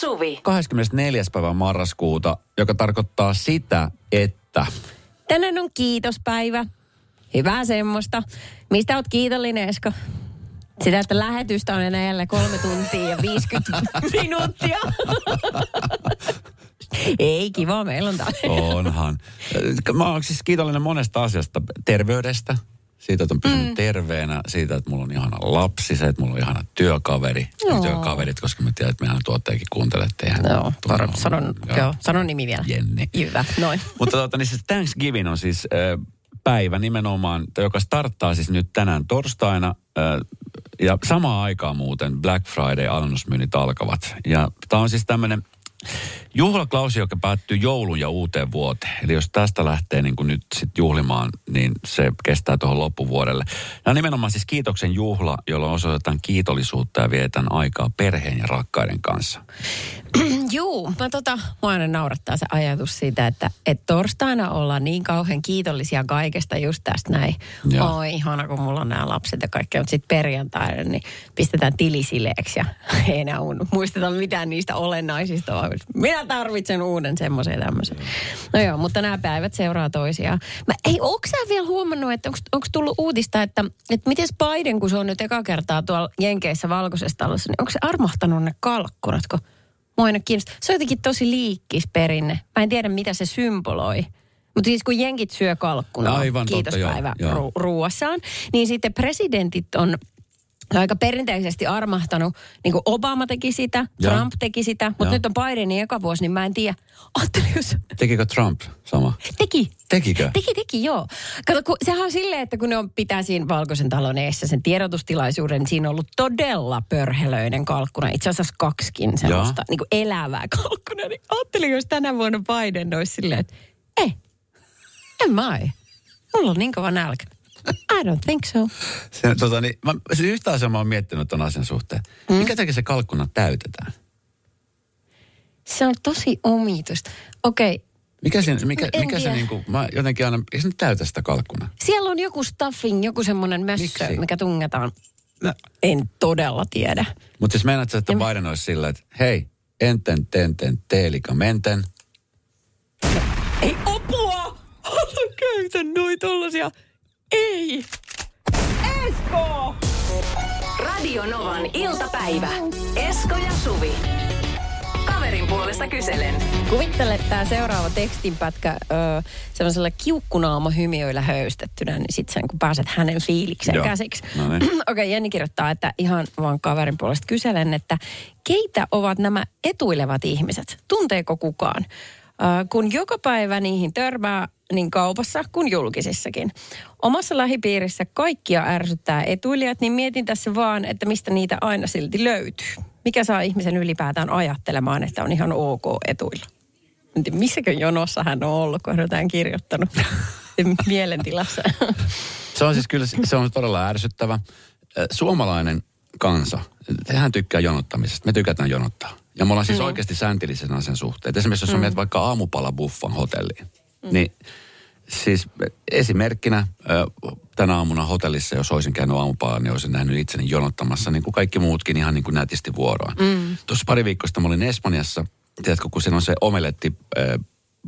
Suvi. 24. päivä marraskuuta, joka tarkoittaa sitä, että... Tänään on kiitospäivä. Hyvää semmoista. Mistä oot kiitollinen, Esko? Sitä, että lähetystä on enää jälleen kolme tuntia ja 50 minuuttia. Ei, kiva, meillä on täällä. Onhan. Mä oon siis kiitollinen monesta asiasta. Terveydestä, siitä, että on pysynyt mm. terveenä, siitä, että mulla on ihana lapsi, se, että mulla on ihana työkaveri. Joo. Työkaverit, koska mä tiedän, että meidän tuottajakin kuuntelette. Ihan Joo, tuolla- varo- sanon, joo, sanon nimi vielä. Jenni. Hyvä, noin. Mutta tota, niin siis Thanksgiving on siis äh, päivä nimenomaan, joka starttaa siis nyt tänään torstaina. Äh, ja samaan aikaan muuten Black Friday alennusmyynnit alkavat. Ja tämä on siis tämmöinen juhlaklausi, joka päättyy joulun ja uuteen vuoteen. Eli jos tästä lähtee niin kuin nyt sit juhlimaan, niin se kestää tuohon loppuvuodelle. Ja nimenomaan siis kiitoksen juhla, jolla osoitetaan kiitollisuutta ja vietän aikaa perheen ja rakkaiden kanssa. Juu, mä tota, mua aina naurattaa se ajatus siitä, että, että torstaina ollaan niin kauhean kiitollisia kaikesta just tästä näin. Joo. Oi, ihana kun mulla on nämä lapset ja kaikkea, mutta sitten perjantaina niin pistetään tilisileeksi ja ei enää un- muisteta mitään niistä olennaisista, vaan minä tarvitsen uuden semmoisen ja tämmöisen. No joo, mutta nämä päivät seuraa toisiaan. Mä, ei, onko sä vielä huomannut, että onko tullut uutista, että, että miten Biden, kun se on nyt eka kertaa tuolla Jenkeissä valkoisessa talossa, niin onko se armahtanut ne kalkkunat, kun Mua aina kiinnostaa. Se on jotenkin tosi liikkis perinne. Mä en tiedä, mitä se symboloi. Mutta siis kun jenkit syö kalkkuna Aivan totta, kiitospäivä joo, joo. ru- ruuassaan, niin sitten presidentit on aika perinteisesti armahtanut, niin kuin Obama teki sitä, Joo. Trump teki sitä, mutta Joo. nyt on Bidenin eka vuosi, niin mä en tiedä. Ajattelin, jos Tekikö Trump sama? teki. Tekikö? Teki, teki, joo. Kato, kun, sehän on silleen, että kun ne on pitää siinä Valkoisen talon eessä sen tiedotustilaisuuden, niin siinä on ollut todella pörhelöinen kalkkuna. Itse asiassa kaksikin semmoista niin kuin elävää kalkkuna. Niin ajattelin, jos tänä vuonna Biden olisi silleen, että ei, en mä ai. Mulla on niin kova nälkä. I don't think so. Se, tota, niin, mä, se yhtä asiaa mä oon miettinyt ton asian suhteen. Mm. Mikä takia se kalkkuna täytetään? Se on tosi omituista. Okei, Mikä, siinä, mikä, En mikä se tiedä. niinku, mä jotenkin aina, eikö se nyt täytä sitä kalkkunaa? siellä on joku stuffing, joku semmoinen mössö, Miksi? mikä tungetaan. Mä en todella tiedä. Mutta siis meinaat että En- Biden olisi sillä, että hei, enten, tenten, teelika, menten. Ei apua! Käytä noin tollasia. Ei! Esko! Radio Novan iltapäivä. Esko ja Suvi. Kaverin puolesta kyselen. Kuvittele tämä seuraava tekstinpätkä ö, semmoisella kiukkunaama hymiöillä höystettynä, niin sitten sen kun pääset hänen fiilikseen Joo. käsiksi. No niin. Okei, okay, Jenni kirjoittaa, että ihan vaan kaverin puolesta kyselen, että keitä ovat nämä etuilevat ihmiset? Tunteeko kukaan? Ö, kun joka päivä niihin törmää niin kaupassa kuin julkisissakin. Omassa lähipiirissä kaikkia ärsyttää etuilijat, niin mietin tässä vaan, että mistä niitä aina silti löytyy. Mikä saa ihmisen ylipäätään ajattelemaan, että on ihan ok etuilla? Missäkö jonossa hän on ollut, kun hän on tämän kirjoittanut mielentilassa. Se on siis kyllä, se on todella ärsyttävä. Suomalainen kansa, sehän tykkää jonottamisesta. Me tykätään jonottaa. Ja me ollaan siis Niin. oikeasti sääntillisenä sen suhteen. Et Esimerkiksi jos mm. menet vaikka aamupalabuffan hotelliin, mm. niin siis esimerkkinä tänä aamuna hotellissa, jos olisin käynyt aamupalaa, niin olisin nähnyt itseni jonottamassa, niin kuin kaikki muutkin ihan niin kuin nätisti vuoroa. Mm. Tuossa pari viikkoa sitten mä olin Espanjassa, tiedätkö, kun siinä on se omeletti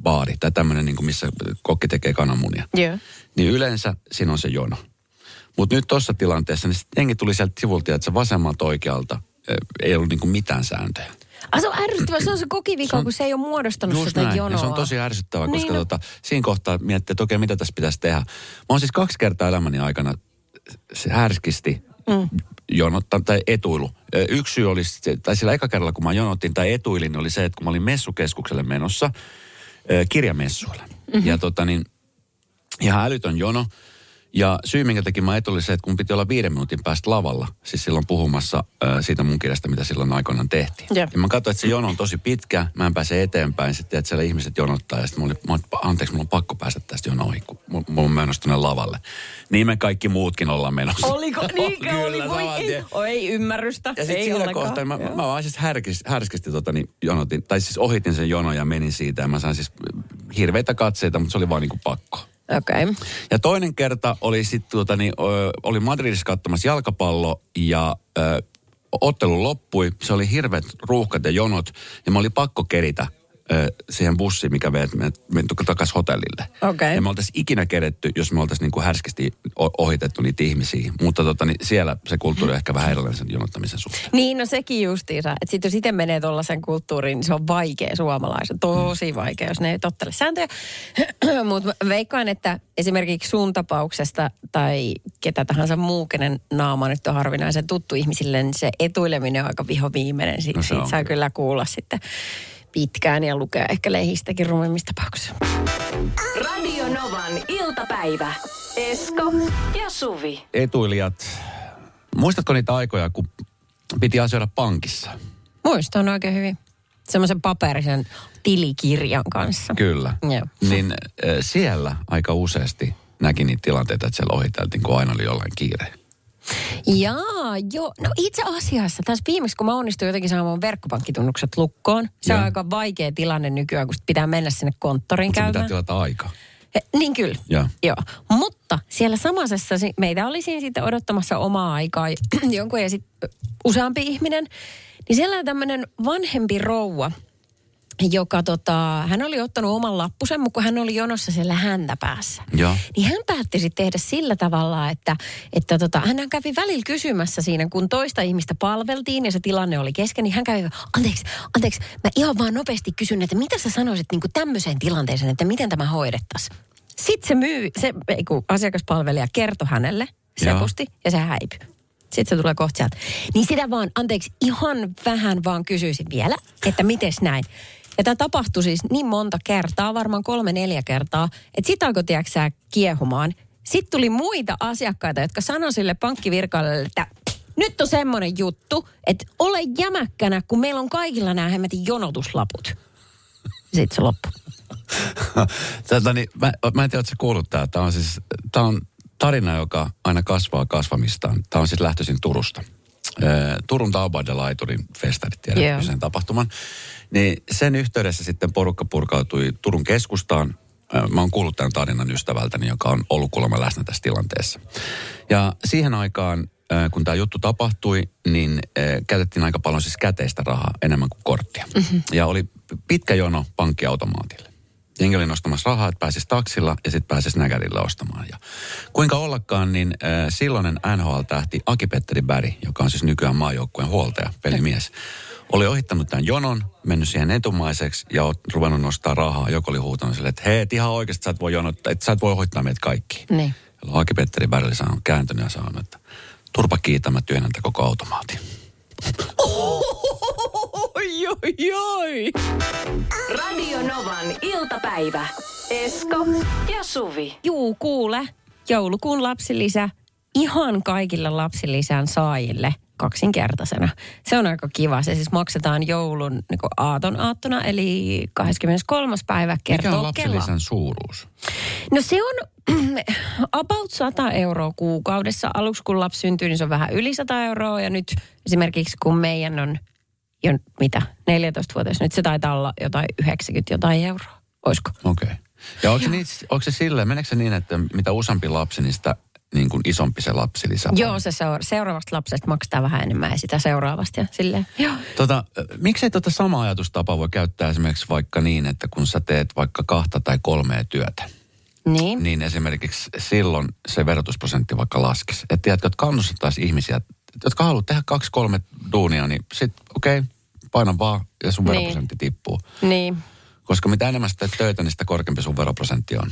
baari, tai tämmöinen, niin kuin missä kokki tekee kananmunia Joo. niin yleensä siinä on se jono. Mutta nyt tuossa tilanteessa, niin jengi tuli sieltä sivulta, että se vasemmalta oikealta ei ollut niinku mitään sääntöjä. Ah, se on ärsyttävä, se on se kokivika, kun se ei ole muodostanut Just sitä näin. jonoa. Ja se on tosi ärsyttävää, koska Niin, no. tota, siinä kohtaa miettii, että okei, mitä tässä pitäisi tehdä. Mä oon siis kaksi kertaa elämäni aikana se härskisti mm. jonottanut, tai etuilu. Yksi syy oli, se- tai sillä eka kerralla, kun mä jonottin tai etuilin, oli se, että kun mä olin messukeskukselle menossa, ö, kirjamessuille. Mm-hmm. Ja tota niin, ihan älytön jono. Ja syy, minkä takia mä etulin se, että kun piti olla viiden minuutin päästä lavalla, siis silloin puhumassa äh, siitä mun kirjasta, mitä silloin aikoinaan tehtiin. Jep. Ja mä katsoin, että se jono on tosi pitkä, mä en pääse eteenpäin, sitten että siellä ihmiset jonottaa, ja sitten mä olin, mä olin, anteeksi, mulla on pakko päästä tästä jono ohi, kun mulla on menossa tuonne lavalle. Niin me kaikki muutkin ollaan menossa. Oliko? Niinkö Kyllä, oli? Voi ei, oi, ei ymmärrystä. Ja sitten ei siinä kohtaa mä, Joo. mä vaan siis härkis, härskisti tota, niin jonotin, tai siis ohitin sen jonon ja menin siitä. Ja mä sain siis hirveitä katseita, mutta se oli vaan niinku pakko. Okay. Ja toinen kerta oli sitten, tuota, niin, oli Madridissa katsomassa jalkapallo ja ö, ottelu loppui, se oli hirveät ruuhkat ja jonot, ja mä oli pakko keritä siihen bussiin, mikä vei meidät takaisin hotellille. Okei. Ja me oltaisiin ikinä keretty, jos me oltaisiin niin kuin härskisti ohitettu niitä ihmisiä. Mutta tota, niin siellä se kulttuuri on ehkä vähän erilainen sen jonottamisen suhteen. Niin, no sekin justiinsa. Että sitten jos itse menee tuollaisen kulttuuriin, niin se on vaikea suomalaisen. Tosi vaikea, jos ne ei tottele sääntöjä. Mutta veikkaan, että esimerkiksi sun tapauksesta tai ketä tahansa muu, kenen naama nyt on harvinaisen tuttu ihmisille, niin se etuileminen on aika No se siitä on saa kyllä. kyllä kuulla sitten pitkään ja lukea ehkä lehistäkin rumimmista tapauksista. Radio Novan iltapäivä. Esko ja Suvi. Etuilijat, muistatko niitä aikoja, kun piti asioida pankissa? Muistan oikein hyvin. Semmoisen paperisen tilikirjan kanssa. Kyllä. Joo. Niin äh, siellä aika useasti näki niitä tilanteita, että siellä ohiteltiin, kun aina oli jollain kiire. Jaa, joo. No itse asiassa tässä viimeksi, kun mä onnistuin jotenkin saamaan verkkopankkitunnukset lukkoon. Se on Joo. aika vaikea tilanne nykyään, kun pitää mennä sinne konttoriin Mutta pitää käymään. tilata aikaa. He, niin kyllä. Joo. Joo. Mutta siellä samaisessa, si- meitä oli siinä sitten odottamassa omaa aikaa jonkun ja sitten useampi ihminen. Niin siellä on tämmöinen vanhempi rouva, joka tota, hän oli ottanut oman lappusen, mutta kun hän oli jonossa siellä häntä päässä. Joo. Niin hän päätti sitten tehdä sillä tavalla, että, että tota, hän kävi välillä kysymässä siinä, kun toista ihmistä palveltiin ja se tilanne oli kesken, niin hän kävi, anteeksi, anteeksi, mä ihan vaan nopeasti kysyn, että mitä sä sanoisit niin kuin tämmöiseen tilanteeseen, että miten tämä hoidettaisiin. Sitten se myy, se ei kun asiakaspalvelija kertoi hänelle, sepusti, ja se häipyi. Sitten se tulee kohta sieltä. Niin sitä vaan, anteeksi, ihan vähän vaan kysyisin vielä, että mites näin. Ja tämä tapahtui siis niin monta kertaa, varmaan kolme neljä kertaa, että sitä alkoi, tiedätkö sä, kiehumaan. Sitten tuli muita asiakkaita, jotka sanoi sille pankkivirkailijalle, että nyt on semmoinen juttu, että ole jämäkkänä, kun meillä on kaikilla nämä hemmetin jonotuslaput. Sitten se loppui. Tätä, niin, mä, mä en tiedä, ootko kuullut tää. Tämä on siis, tää on tarina, joka aina kasvaa kasvamistaan. Tämä on siis lähtöisin Turusta. Ee, Turun Taubade Laiturin festarit, tiedätkö Joo. sen tapahtuman. Niin sen yhteydessä sitten porukka purkautui Turun keskustaan. Ee, Mä oon kuullut tämän tarinan ystävältäni, joka on ollut kuulemma läsnä tässä tilanteessa. Ja siihen aikaan, ee, kun tämä juttu tapahtui, niin käytettiin aika paljon siis käteistä rahaa enemmän kuin korttia. Mm-hmm. Ja oli pitkä jono pankkiautomaatille. Jengi oli nostamassa rahaa, että pääsisi taksilla ja sitten pääsisi näkärillä ostamaan. Ja kuinka ollakaan, niin äh, silloinen NHL-tähti Aki-Petteri Bäri, joka on siis nykyään maajoukkueen huoltaja, pelimies, oli ohittanut tämän jonon, mennyt siihen etumaiseksi ja oot ruvennut nostaa rahaa. Joku oli huutanut sille, että hei, et ihan oikeasti sä et voi jonottaa, että sä et voi ohittaa meitä kaikki. Niin. Jolloin Aki-Petteri Bäri oli sanonut, kääntynyt ja sanonut, että turpa kiitä, mä työnnän tätä koko automaatin. Oi, oi, oi. Radio Novan iltapäivä. Esko ja Suvi. Juu, kuule. Joulukuun lapsilisä ihan kaikille lapsilisän saajille kaksinkertaisena. Se on aika kiva. Se siis maksetaan joulun niin aaton aattona, eli 23. päivä Mikä kertoo on lapsilisän suuruus? No se on about 100 euroa kuukaudessa. Aluksi kun lapsi syntyy, niin se on vähän yli 100 euroa. Ja nyt esimerkiksi kun meidän on jo mitä, 14-vuotias, nyt se taitaa olla jotain 90 jotain euroa. Oisko? Okei. Okay. Ja onko se, niin, onko se silleen, meneekö se niin, että mitä useampi lapsi, niin sitä niin kuin isompi se lapsilisä on? Joo, se seura- seuraavasta lapsesta maksetaan vähän enemmän ja sitä seuraavasta. Ja silleen, joo. Tota, miksei tota sama ajatustapa voi käyttää esimerkiksi vaikka niin, että kun sä teet vaikka kahta tai kolmea työtä, Niin. niin esimerkiksi silloin se verotusprosentti vaikka laskisi. Että tiedätkö, että kannustettaisiin ihmisiä, jotka haluaa tehdä kaksi, kolme duunia, niin sitten okei, okay, paina vaan ja sun Niin. veroprosentti tippuu. Niin. Koska mitä enemmän teet töitä, niin sitä korkeampi sun veroprosentti on.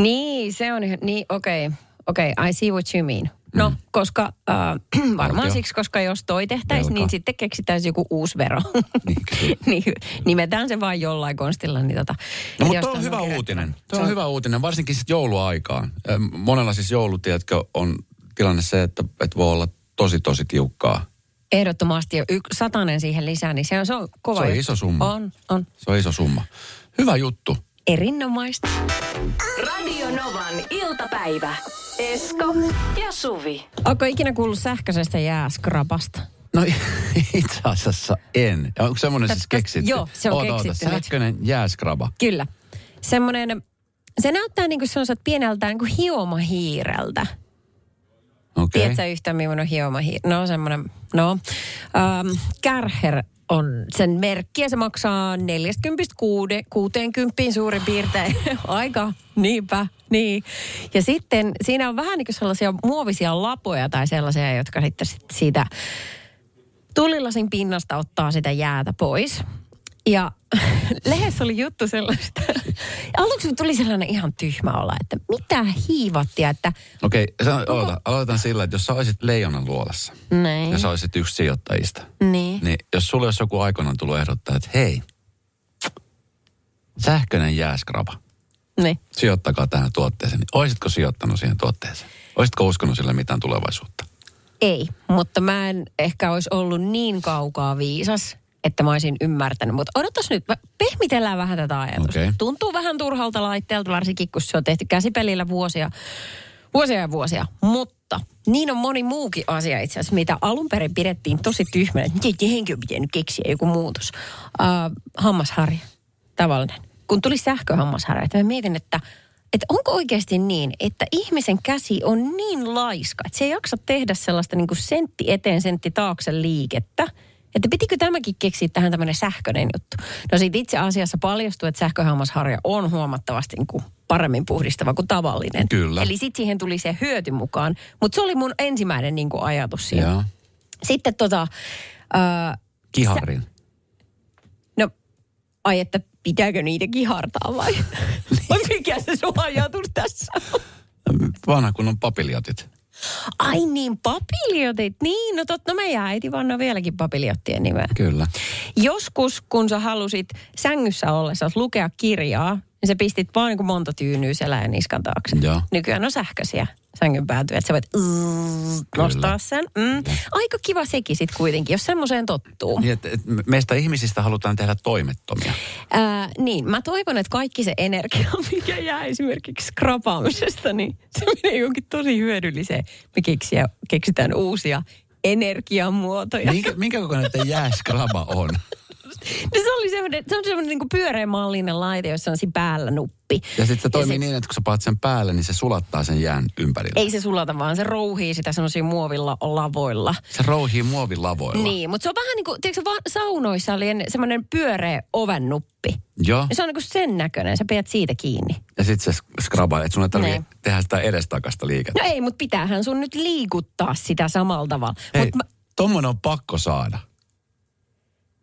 Niin, se on ihan, niin okei, okay, okei, okay, I see what you mean. No, koska äh, varmaan Valtio. siksi, koska jos toi tehtäisiin, niin sitten keksitään joku uusi vero. Niin, niin, nimetään se vain jollain konstilla. Niin tota, No, mutta tuo on hyvä kerätty. uutinen. Tuo on hyvä uutinen, varsinkin sitten jouluaikaan. Monella siis joulu, tiedätkö, on tilanne se, että, että voi olla tosi, tosi tiukkaa. Ehdottomasti jo yksi satanen siihen lisää, niin se on, se on kova Se on juttu. iso summa. On, on. Se on iso summa. Hyvä juttu. Erinomaista. Radio Novan iltapäivä. Esko ja Suvi. Onko ikinä kuullut sähköisestä jääskrapasta? No itse asiassa en. Onko semmoinen siis keksitty? joo, se on Oota, oota, keksitty nyt. Sähköinen jääskraba. Kyllä. Semmoinen, se näyttää niin kuin sellaiselta pieneltä niin kuin hiomahiireltä. Okei. Tiedätkö yhtään, millainen hioma hi- No semmoinen, no. Ähm, Kärher on sen merkki ja se maksaa 40 60 suurin piirtein. Aika, niinpä, niin. Ja sitten siinä on vähän niin kuin sellaisia muovisia lapoja tai sellaisia, jotka sitten sit siitä tulilasin pinnasta ottaa sitä jäätä pois. Ja lehdessä oli juttu sellaista. Aluksi tuli sellainen ihan tyhmä olla, että mitä hiivattia, että Okei, okay, oota, aloitan sillä, että jos sä olisit leijonan luolassa näin, ja sä olisit yksi sijoittajista, niin. niin jos sulle olisi joku aikoinaan tullut ehdottaa, että hei, sähköinen jääskraba, niin. sijoittakaa tähän tuotteeseen, niin olisitko sijoittanut siihen tuotteeseen? Olisitko uskonut sille mitään tulevaisuutta? Ei, mutta mä en ehkä olisi ollut niin kaukaa viisas, että mä olisin ymmärtänyt. Mutta odotas nyt, pehmitellään vähän tätä ajatusta. Okei. Tuntuu vähän turhalta laitteelta, varsinkin kun se on tehty käsipelillä vuosia, vuosia ja vuosia. Mutta niin on moni muukin asia itse asiassa, mitä alun perin pidettiin tosi tyhmänä. Miten jehenkö on pitänyt keksiä joku muutos? Uh, hammasharja, tavallinen. Kun tuli sähköhammasharja, että mä mietin, että että onko oikeasti niin, että ihmisen käsi on niin laiska, että se ei jaksa tehdä sellaista niin kuin sentti eteen, sentti taakse liikettä. Että pitikö tämäkin keksiä tähän tämmöinen sähköinen juttu? No siitä itse asiassa paljastui, että sähköhammasharja on huomattavasti niin kuin paremmin puhdistava kuin tavallinen. Kyllä. Eli sitten siihen tuli se hyöty mukaan. Mutta se oli mun ensimmäinen niin kuin ajatus siinä. Joo. Sitten tota, äh, Kiharin. no, ai että pitääkö niitä kihartaa vai? vai mikä se sun ajatus tässä on? Vanha kun on papiljotit. Ai niin, papiljotit. Niin, no totta, no meidän äiti vannoo vieläkin papiljottien nimeä. Kyllä. Joskus, kun sä halusit sängyssä ollessa lukea kirjaa, niin sä pistit vaan niin kuin monta tyynyä selän niskan taakse. Joo. Nykyään on sähköisiä sängyn päätyjä, että sä voit mm, nostaa sen. Mm. Aika kiva sekin sitten kuitenkin, jos semmoiseen tottuu. Niin, että, että meistä ihmisistä halutaan tehdä toimettomia. Ää, niin, mä toivon, että kaikki se energia, mikä jää esimerkiksi skrapaamisesta, niin se menee jonkin tosi hyödylliseen. Me keksiä, keksitään uusia energiamuotoja. Minkä, minkä kokoinen jääskraba on? No se, oli semmoinen, se on semmoinen niin pyöreä mallinen laite, jossa on siinä päällä nuppi. Ja sitten se toimii sit- niin, että kun sä paat sen päälle, niin se sulattaa sen jään ympärille. Ei se sulata, vaan se rouhii sitä semmoisia muovilla lavoilla. Se rouhii muovilavoilla. Niin, mutta se on vähän niin kuin, tiedätkö, va- saunoissa oli semmoinen pyöreä ovennuppi. Joo. Ja se on niin kuin sen näköinen, sä pidät siitä kiinni. Ja sitten se skraba, että sun ei tarvitse Niin. tehdä sitä edestakasta liikettä. No ei, mutta pitäähän sun nyt liikuttaa sitä samalla tavalla. Hei, Mut mä, tommonen on pakko saada.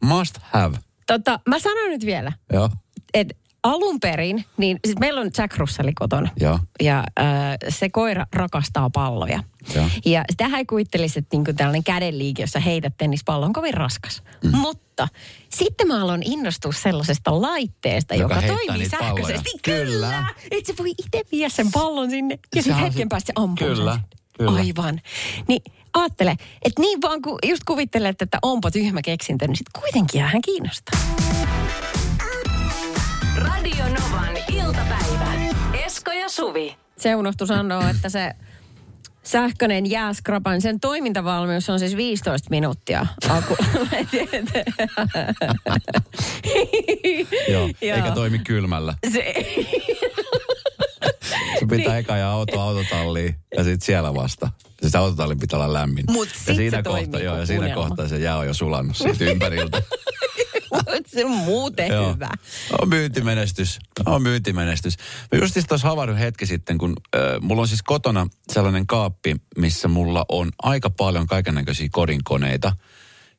Must have. tota, mä sanon nyt vielä, Joo. että alun perin, niin siis meillä on Jack Russell kotona. Joo. Ja äh, se koira rakastaa palloja. Joo. Ja sitä ei kuvittelisi, että niinku tällainen kädenliike, jossa heität tennispallon, on kovin raskas. Mm. Mutta sitten mä aloin innostua sellaisesta laitteesta, Joka joka, toimii palloja. sähköisesti. Kyllä. Että se voi itse viedä sen pallon sinne ja sitten hetken se- päästä se ampuu Kyllä, sen. kyllä. Aivan. Niin ajattele, että niin vaan kun just kuvittelet, että onpa tyhmä keksintö, niin sitten kuitenkin hän kiinnostaa. Radio Novan iltapäivä. Esko ja Suvi. Se unohtui sanoa, että se sähköinen jääskrapan, sen toimintavalmius on siis 15 minuuttia. Aku. Joo. Eikä toimi kylmällä. se, Se pitää eka ja auto autotalliin ja sitten siellä vasta. Ja se autotallin pitää olla lämmin. Mut ja siinä kohtaa, joo, ja siinä kohtaa se jää on jo sulannut siitä ympäriltä. se on muuten Joo. hyvä. On myyntimenestys. On myyntimenestys. Mä just tuossa havahduin hetki sitten, kun äh, mulla on siis kotona sellainen kaappi, missä mulla on aika paljon kaikennäköisiä kodinkoneita,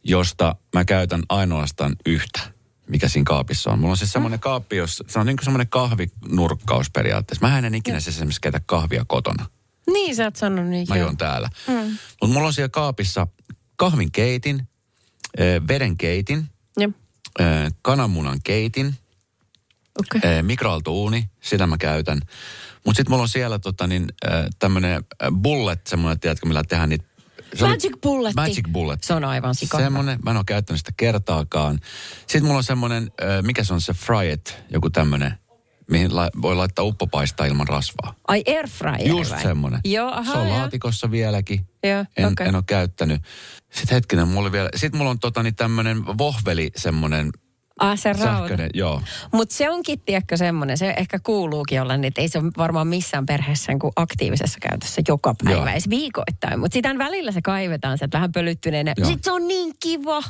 josta mä käytän ainoastaan yhtä, mikä siinä kaapissa on. Mulla on siis semmoinen kaappi, jos, se on niin kuin semmoinen kahvinurkkaus periaatteessa. Mä en ikinä siis esimerkiksi keitä kahvia kotona. Niin sä oot sanonut niin. Mä juon täällä. Mm. Mutta mulla on siellä kaapissa kahvin keitin, äh, veden keitin, äh, kananmunan keitin, Okei. eh, mikroaaltouuni, sitä mä käytän. Mutta sitten mulla on siellä tota, niin, tämmöinen bullet, semmoinen, tiedätkö, millä tehdään niitä... Magic bulletti. Magic bullet. Se on aivan sika. Semmoinen, mä en ole käyttänyt sitä kertaakaan. Sitten mulla on semmoinen, mikä se on se fryet, joku tämmöinen, mihin la, voi laittaa uppopaistaa ilman rasvaa. Ai airfryer Just vai? semmoinen. Joo, aha, se on joo. laatikossa vieläkin. Joo, en, okei. en ole käyttänyt. Sitten hetkinen, mulla oli vielä, sitten mulla on tota, niin tämmöinen vohveli semmoinen, Ah, se rauta. Joo. Mutta se onkin, tiedätkö, semmoinen, se ehkä kuuluukin olla, niin että ei se ole varmaan missään perheessä niin kuin aktiivisessa käytössä joka päivä, Joo. edes viikoittain. Mutta sitä välillä se kaivetaan, se vähän pölyttyneenä. Joo. Sitten se on niin kiva.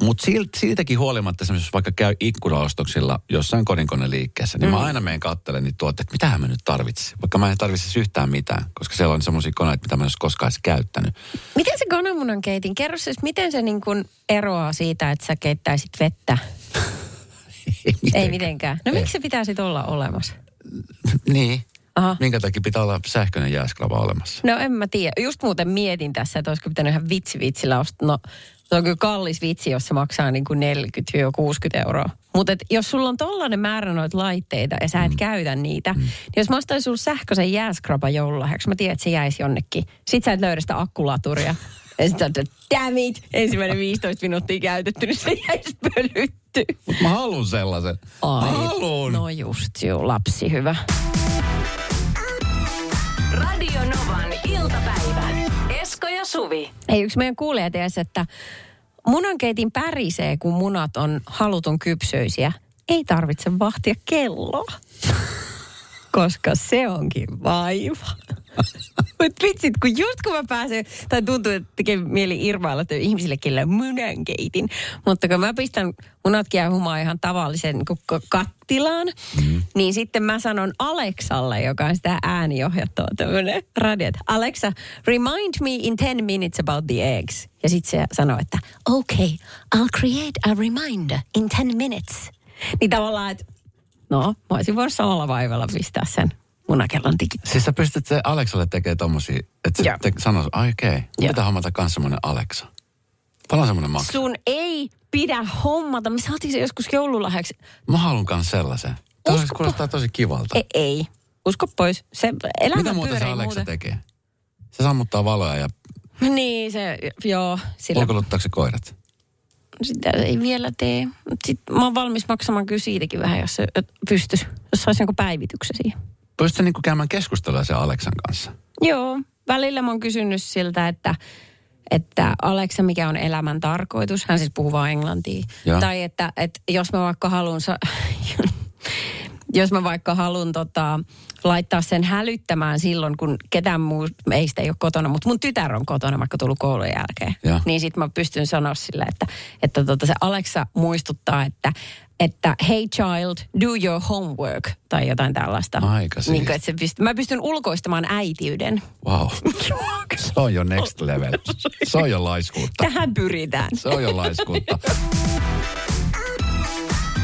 Mutta siitäkin huolimatta, jos vaikka käy ikkunaostoksilla jossain kodinkoneliikkeessä, niin mm. mä aina menen katselemaan niitä tuotteita, että mitähän mä nyt tarvitsin. Vaikka mä en tarvitsisi yhtään mitään, koska siellä on semmoisia koneita, mitä mä en olisi koskaan edes käyttänyt. Miten se kananmunan keitin? Kerro siis, miten se niin kuin eroaa siitä, että sä keittäisit vettä? Ei mitenkään. No Ei. miksi se pitää sitten olla olemassa? Niin. Aha. Minkä takia pitää olla sähköinen jääsklava olemassa? No en mä tiedä. Just muuten mietin tässä, että olisiko pitänyt ihan vitsi vitsillä ostaa. No se on kyllä kallis vitsi, jos se maksaa niin kuin 40-60 euroa. Mutta jos sulla on tollainen määrä noita laitteita ja sä et mm. käytä niitä, mm. niin jos mä ostaisin sulle sähköisen jääskrapan joululahjaksi, mä tiedän, että se jäisi jonnekin. Sit sä et löydä sitä akkulaturia. Ja sit sä oot, että damn it, ensimmäinen 15 minuuttia käytetty, niin se jäisi pölytty. Mut mä haluan sellaisen. Mä haluun. No just, juu, lapsi hyvä. Radio Novan iltapäivä. Esko ja Suvi. Ei yksi meidän kuulija tiesi, että munankeitin pärisee, kun munat on halutun kypsöisiä. Ei tarvitse vahtia kelloa, koska se onkin vaiva. Mutta vitsit, kun just kun mä pääsen, tai tuntuu, että tekee mieli irvailla että ihmisille, kellä munankeitin. Mutta kun mä pistän munat kiehumaan ihan tavallisen niin kattilaan, mm. niin sitten mä sanon Aleksalle, joka on sitä ääniohjattua tämmöinen radio, että Alexa, remind me in 10 minutes about the eggs. Ja sitten se sanoo, että okay, I'll create a reminder in 10 minutes. Niin tavallaan, että no, mä olisin voinut samalla vaivalla pistää sen munakellon digit. Siis sä pystyt se Aleksalle tekemään tommosia, että se te, sanoo, ai okei, okay, Joo. pitää hommata kans semmonen Alexa. Paljon semmonen maksaa? Sun ei pidä hommata. Me saatiin se joskus joululahjaksi. Mä haluan kans sellaisen. Tuo Uskopa. kuulostaa tosi kivalta. Ei, ei. Usko pois. Se elämä Mitä muuta se Alexa muuten. tekee? Se sammuttaa valoja ja Niin, se, joo. Sillä ulkoluttaako se koirat? sitä ei vielä tee. Sitten mä oon valmis maksamaan kyllä siitäkin vähän, jos se pystyisi. Jos saisi jonkun päivityksen siihen. Pystytkö niinku käymään keskustelua sen Aleksan kanssa? Joo, välillä mä oon kysynyt siltä, että, että Alexa, mikä on elämän tarkoitus? Hän siis puhuu vaan englantia. Joo. Tai että, että jos mä vaikka haluan, sa- jos mä vaikka haluan tota, laittaa sen hälyttämään silloin, kun ketään muu meistä ei ole kotona, mutta mun tytär on kotona vaikka tullut koulun jälkeen. Joo. Niin sit mä pystyn sanoa sille, että, että tota, se Alexa muistuttaa, että että hey child, do your homework, tai jotain tällaista. Aika niin, kuin, siisti. että se pyst- Mä pystyn ulkoistamaan äitiyden. Wow. Se on jo next level. Se on jo laiskuutta. Tähän pyritään. Se on jo laiskuutta.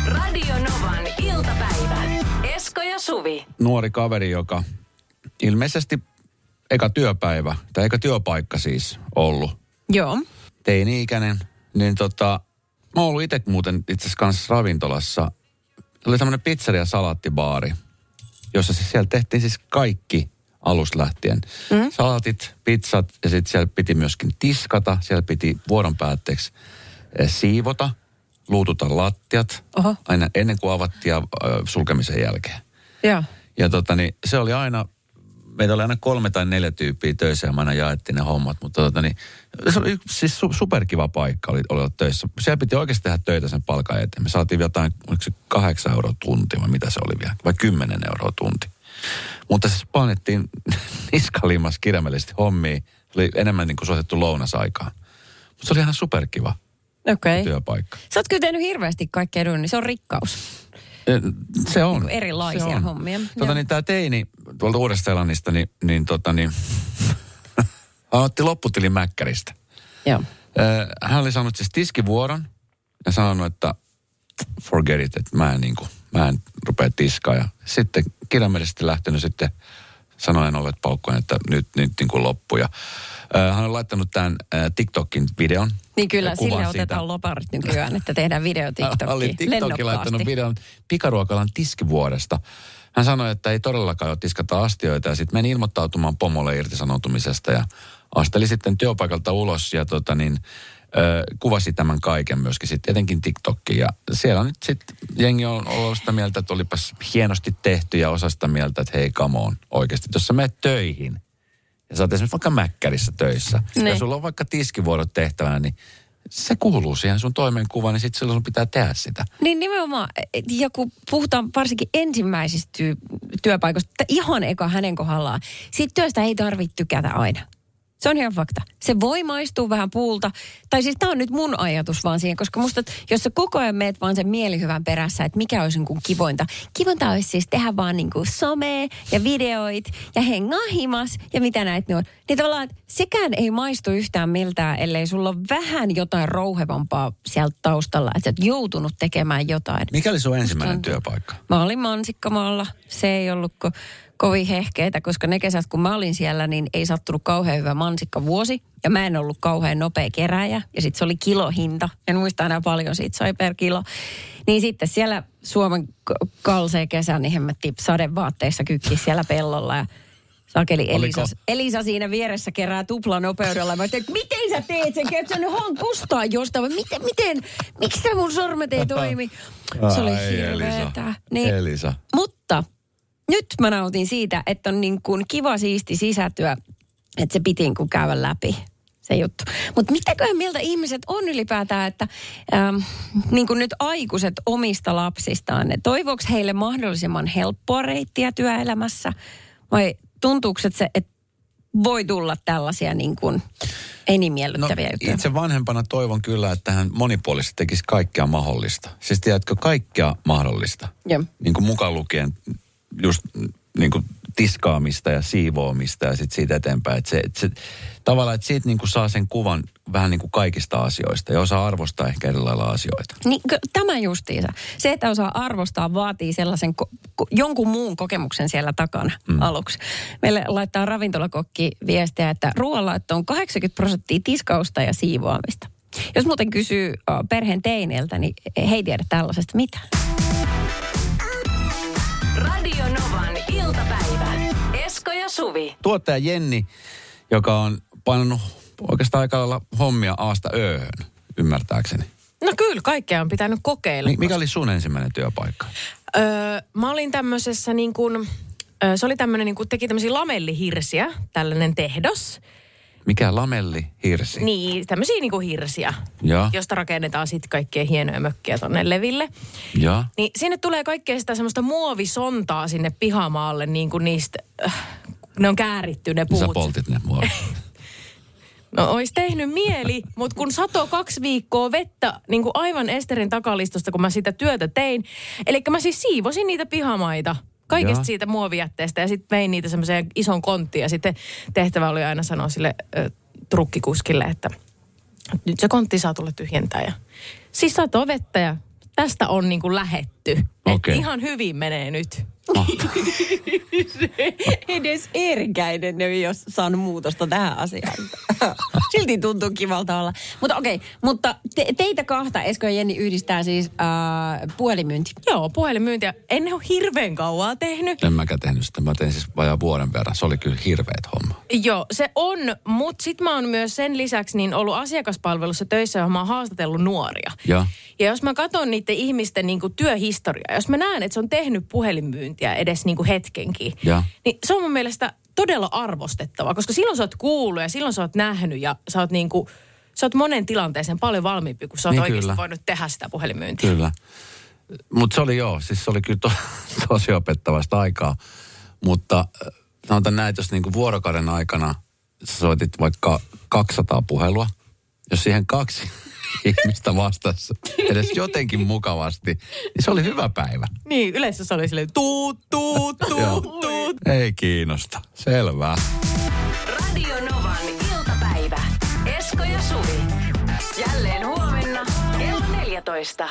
Radio Novan iltapäivä. Esko ja Suvi. Nuori kaveri, joka ilmeisesti eka työpäivä, tai eka työpaikka siis ollut, Joo. teini-ikäinen, niin tota, mä oon ollut itse muuten itse asiassa kanssa ravintolassa. Oli tämmöinen pizzeria salaattibaari, jossa siis siellä tehtiin siis kaikki alusta lähtien. Mm. Salatit, pizzat ja sitten siellä piti myöskin tiskata. Siellä piti vuoron päätteeksi eh, siivota, luututa lattiat Oho. aina ennen kuin avattiin ja sulkemisen jälkeen. Joo. Ja tota, niin, se oli aina, meitä oli aina kolme tai neljä tyyppiä töissä ja me aina jaettiin ne hommat. Mutta tota, niin, se oli siis su, superkiva paikka oli, oli olla töissä. Siellä piti oikeasti tehdä töitä sen palkan eteen. Me saatiin jotain, oliko se kahdeksan euroa tunti vai mitä se oli vielä, vai kymmenen euroa tunti. Mutta siis painettiin niskalimas kirjaimellisesti hommia. Se oli enemmän niin kuin suositettu lounasaikaan. Mutta se oli ihan superkiva. Okay. työpaikka. Sä oot kyllä tehnyt hirveästi kaikkea duunia. Se on rikkaus. Eh, Se on. Niinku erilaisia se on. hommia. Tota niin, tämä teini tuolta Uudesta-Seelannista, niin, niin, tota niin, hän otti lopputilin Mäkkäristä. Joo. Eh, Hän oli saanut siis tiskivuoron ja sanonut, että forget it, että mä en, niin kuin, mä en rupea tiskaa. Ja sitten kirjaimellisesti lähtenyt sitten sanoen ovet paukkoon, että nyt, nyt niin kuin loppu. Ja, hän on laittanut tämän TikTokin videon. Niin kyllä, sille siitä. otetaan loparit nykyään, että tehdään video Hän TikTokiin. oli TikTokin laittanut videon pikaruokalan tiskivuodesta. Hän sanoi, että ei todellakaan ole tiskata astioita ja sitten meni ilmoittautumaan pomolle irtisanoutumisesta ja asteli sitten työpaikalta ulos ja tota niin, kuvasi tämän kaiken myöskin sitten etenkin TikTokkiin. Ja siellä nyt sitten jengi on ollut sitä mieltä, että olipas hienosti tehty ja osa sitä mieltä, että hei come on oikeasti. Jos sä menet töihin ja sä oot esimerkiksi vaikka Mäkkärissä töissä ja Niin. sulla on vaikka tiskivuorot tehtävänä, niin se kuuluu siihen sun toimenkuvaan, niin sitten silloin sun pitää tehdä sitä. Niin nimenomaan, ja kun puhutaan varsinkin ensimmäisistä työ, työpaikoista, ihan eka hänen kohdallaan, siitä työstä ei tarvitse tykätä aina. Se on ihan fakta. Se voi maistua vähän puulta. Tai siis tämä on nyt mun ajatus vaan siihen, koska musta, jos sä koko ajan meet vaan sen mielihyvän perässä, että mikä olisi niin kuin kivointa. Kivointa olisi siis tehdä vaan niin kuin somea ja videoit ja hengaa himas ja mitä näitä ne on. Niin tavallaan että sekään ei maistu yhtään miltään, ellei sulla ole vähän jotain rouhevampaa sieltä taustalla, että sä oot joutunut tekemään jotain. Mikä oli sun ensimmäinen tuntuu. työpaikka? Mä olin mansikkamaalla. Se ei ollut ko- kovin hehkeitä, koska ne kesät, kun mä olin siellä, niin ei sattunut kauhean hyvä mansikkavuosi. Ja mä en ollut kauhean nopea kerääjä. Ja sitten se oli kilohinta. En muista enää paljon siitä sai per kilo. Niin sitten siellä Suomen kalsee kesän, niin hemmetti sadevaatteissa kykki siellä pellolla. Ja Sakeli Elisa, Oliko- Elisa siinä vieressä kerää tuplanopeudella. Mä ajattelin, että miten sä teet sen? Käytkö sä nyt hankustaa jostain? vai Miten, miten, miksi tämä mun sormet ei toimi? Se oli hirveetä. Elisa. Elisa. Mutta nyt mä nautin siitä, että on niin kuin kiva siisti sisätyö, että se piti niin kuin käydä läpi se juttu. Mutta mitäköhän mieltä ihmiset on ylipäätään, että ähm, niin kuin nyt aikuiset omista lapsistaan, ne toivoks heille mahdollisimman helppoa reittiä työelämässä vai tuntuuko että se, että voi tulla tällaisia niin kuin, ei niin miellyttäviä No, juttuja? itse vanhempana toivon kyllä, että hän monipuolisesti tekisi kaikkea mahdollista. Siis tiedätkö, kaikkea mahdollista. Joo. Niin kuin mukaan lukien just niin kuin tiskaamista ja siivoamista ja sitten siitä eteenpäin. Että se, että se, tavallaan, että siitä niin kuin saa sen kuvan vähän niin kuin kaikista asioista ja osaa arvostaa ehkä eri lailla asioita. Niin, tämä justiinsa. Se, että osaa arvostaa, vaatii sellaisen ko- ko- jonkun muun kokemuksen siellä takana mm. aluksi. Meille laittaa ravintolakokki viestiä, että ruoanlaitto on 80 prosenttia tiskausta ja siivoamista. Jos muuten kysyy perheen teineiltä, niin he ei tiedä tällaisesta mitään. Suvi. Tuottaja Jenni, joka on painanut oikeastaan aika lailla hommia aasta ööhön, ymmärtääkseni. No kyllä, kaikkea on pitänyt kokeilla. Mi- Mikä oli sun ensimmäinen työpaikka? Öö, mä olin tämmöisessä niin kuin, öö, se oli tämmöinen niin kuin, teki tämmöisiä lamellihirsiä, tällainen tehdos. Mikä lamelli hirsi? Niin, tämmöisiä niin kuin hirsiä, Ja, josta rakennetaan sitten kaikkea hienoja mökkiä tonne leville. ja. Niin sinne tulee kaikkea sitä semmoista muovisontaa sinne pihamaalle, niin kuin niistä, äh, ne on kääritty ne Sä puut. poltit ne mua. No ois tehnyt mieli, mutta kun sato kaksi viikkoa vettä niin kuin aivan Esterin takalistosta, kun mä sitä työtä tein. Eli mä siis siivosin niitä pihamaita kaikesta Joo. siitä muovijätteestä ja sitten vein niitä semmoiseen ison konttiin. Ja sitten tehtävä oli aina sanoa sille ö, trukkikuskille, että nyt se kontti saa tulla tyhjentää. Ja siis sato vettä ja tästä on niin kuin lähetty. Et Okei. ihan hyvin menee nyt. Edes Erkäinen ei ole saanut muutosta tähän asiaan. Silti tuntuu kivalta olla. Mutta okei, mutta te, teitä kahta, Esko ja Jenni, yhdistää siis äh, puhelimyynti. Joo, puhelinmyyntiä. En ole hirveän kauaa tehnyt. En mäkään tehnyt sitä. Mä tein siis vajaa vuoden verran. Se oli kyllä hirveet homma. Joo, se on, mutta sitten mä oon myös sen lisäksi niin ollut asiakaspalvelussa töissä, johon mä oon haastatellut nuoria. Ja Ja jos mä katson niiden ihmisten niin työhistoriaa, jos mä näen, että se on tehnyt puhelinmyyntiä edes niin kuin hetkenkin, Ja. niin se on mun mielestä todella arvostettavaa, koska silloin sä oot kuullut ja silloin sä oot nähnyt ja sä oot niin kuin, sä oot monen tilanteeseen paljon valmiimpi, kun sä oot Niin, oikeasti kyllä. voinut tehdä sitä puhelinmyyntiä. kyllä. Mutta se oli joo, siis se oli kyllä to, tosi opettavaista aikaa. Mutta äh, sanotaan näin, jos niinku vuorokauden aikana sä soitit vaikka 200 puhelua, jos siihen kaksi ihmistä vastasi edes jotenkin mukavasti, niin se oli hyvä päivä. Niin, yleensä se oli silleen tuut, tuut, tuut, tuut. Ei kiinnosta. Selvä. Radio Novan iltapäivä. Esko ja Suvi. Jälleen huomenna kello 14.